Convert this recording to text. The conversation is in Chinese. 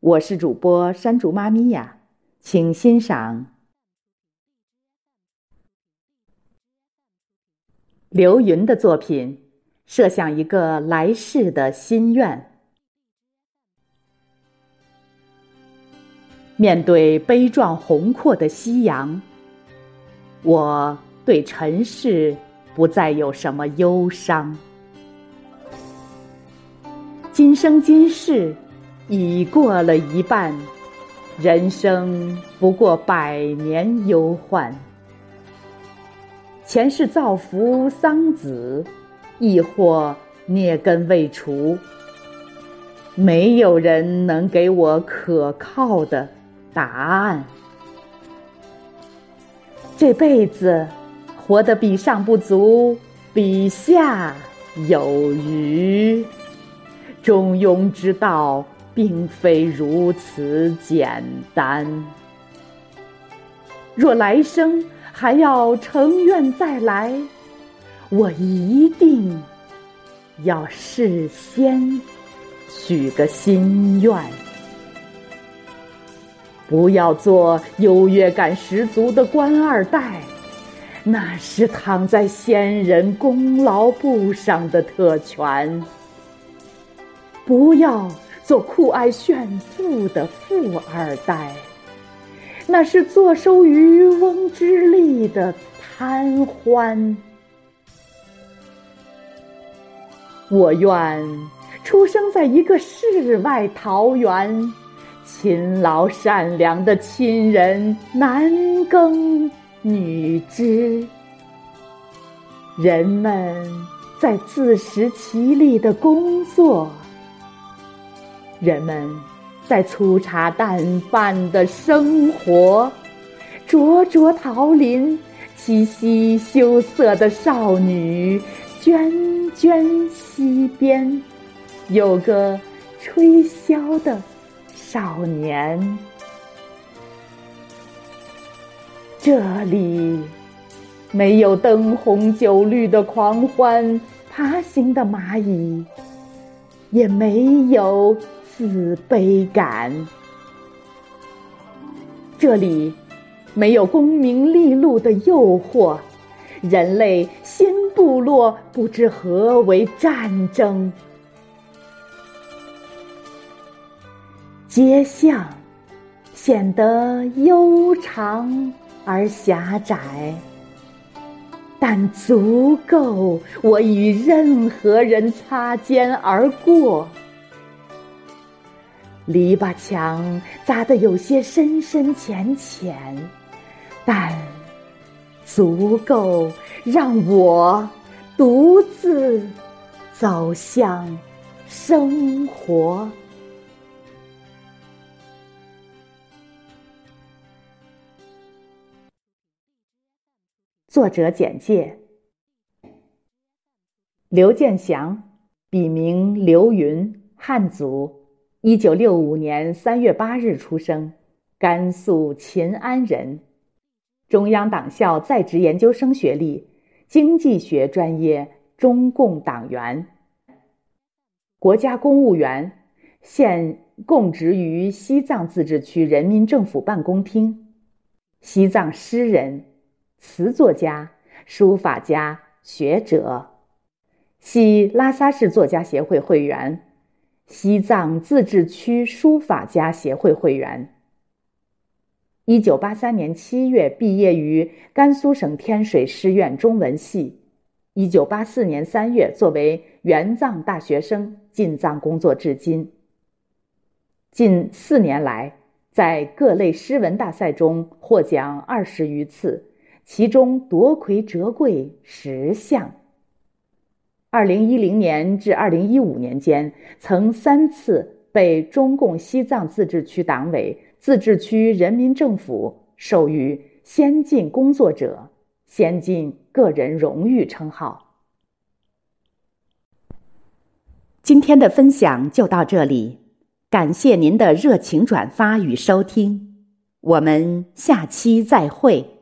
我是主播山竹妈咪呀，请欣赏刘云的作品，设想一个来世的心愿。面对悲壮宏阔的夕阳，我对尘世不再有什么忧伤。今生今世。已过了一半，人生不过百年忧患。前世造福桑梓，亦或孽根未除，没有人能给我可靠的答案。这辈子活得比上不足，比下有余。中庸之道。并非如此简单。若来生还要成愿再来，我一定要事先许个心愿，不要做优越感十足的官二代，那是躺在先人功劳簿上的特权。不要。做酷爱炫富的富二代，那是坐收渔翁之利的贪欢。我愿出生在一个世外桃源，勤劳善良的亲人男耕女织，人们在自食其力的工作。人们在粗茶淡饭的生活，灼灼桃林，七夕羞涩的少女，涓涓溪边，有个吹箫的少年。这里没有灯红酒绿的狂欢，爬行的蚂蚁，也没有。自卑感。这里没有功名利禄的诱惑，人类新部落不知何为战争。街巷显得悠长而狭窄，但足够我与任何人擦肩而过。篱笆墙扎得有些深深浅浅，但足够让我独自走向生活。作者简介：刘建祥，笔名刘云，汉族。一九六五年三月八日出生，甘肃秦安人，中央党校在职研究生学历，经济学专业，中共党员，国家公务员，现供职于西藏自治区人民政府办公厅，西藏诗人、词作家、书法家、学者，系拉萨市作家协会会员。西藏自治区书法家协会会员。一九八三年七月毕业于甘肃省天水师院中文系。一九八四年三月作为援藏大学生进藏工作至今。近四年来，在各类诗文大赛中获奖二十余次，其中夺魁折桂十项。二零一零年至二零一五年间，曾三次被中共西藏自治区党委、自治区人民政府授予“先进工作者”“先进个人荣誉”称号。今天的分享就到这里，感谢您的热情转发与收听，我们下期再会。